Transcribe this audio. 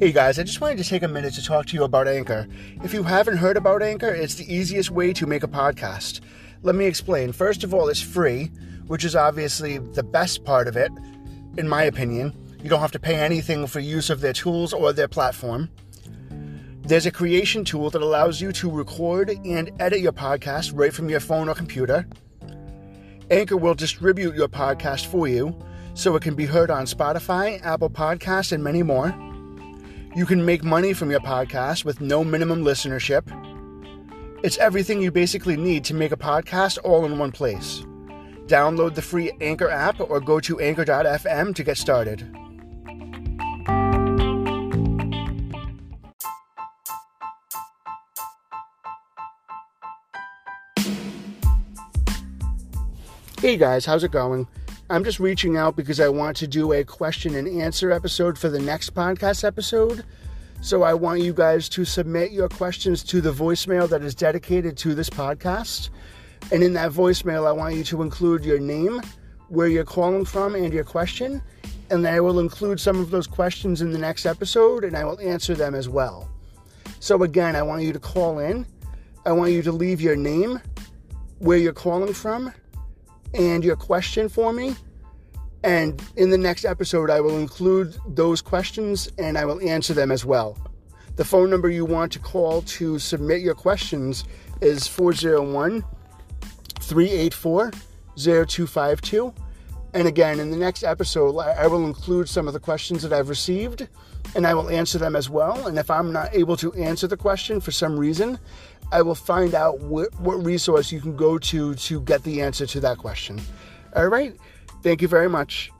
Hey guys, I just wanted to take a minute to talk to you about Anchor. If you haven't heard about Anchor, it's the easiest way to make a podcast. Let me explain. First of all, it's free, which is obviously the best part of it, in my opinion. You don't have to pay anything for use of their tools or their platform. There's a creation tool that allows you to record and edit your podcast right from your phone or computer. Anchor will distribute your podcast for you so it can be heard on Spotify, Apple Podcasts, and many more. You can make money from your podcast with no minimum listenership. It's everything you basically need to make a podcast all in one place. Download the free Anchor app or go to anchor.fm to get started. Hey guys, how's it going? I'm just reaching out because I want to do a question and answer episode for the next podcast episode. So I want you guys to submit your questions to the voicemail that is dedicated to this podcast. And in that voicemail, I want you to include your name, where you're calling from, and your question. And then I will include some of those questions in the next episode and I will answer them as well. So again, I want you to call in. I want you to leave your name, where you're calling from, and your question for me. And in the next episode, I will include those questions and I will answer them as well. The phone number you want to call to submit your questions is 401 384 0252. And again, in the next episode, I will include some of the questions that I've received and I will answer them as well. And if I'm not able to answer the question for some reason, I will find out what, resource you can go to to get the answer to that question. All right. Thank you very much.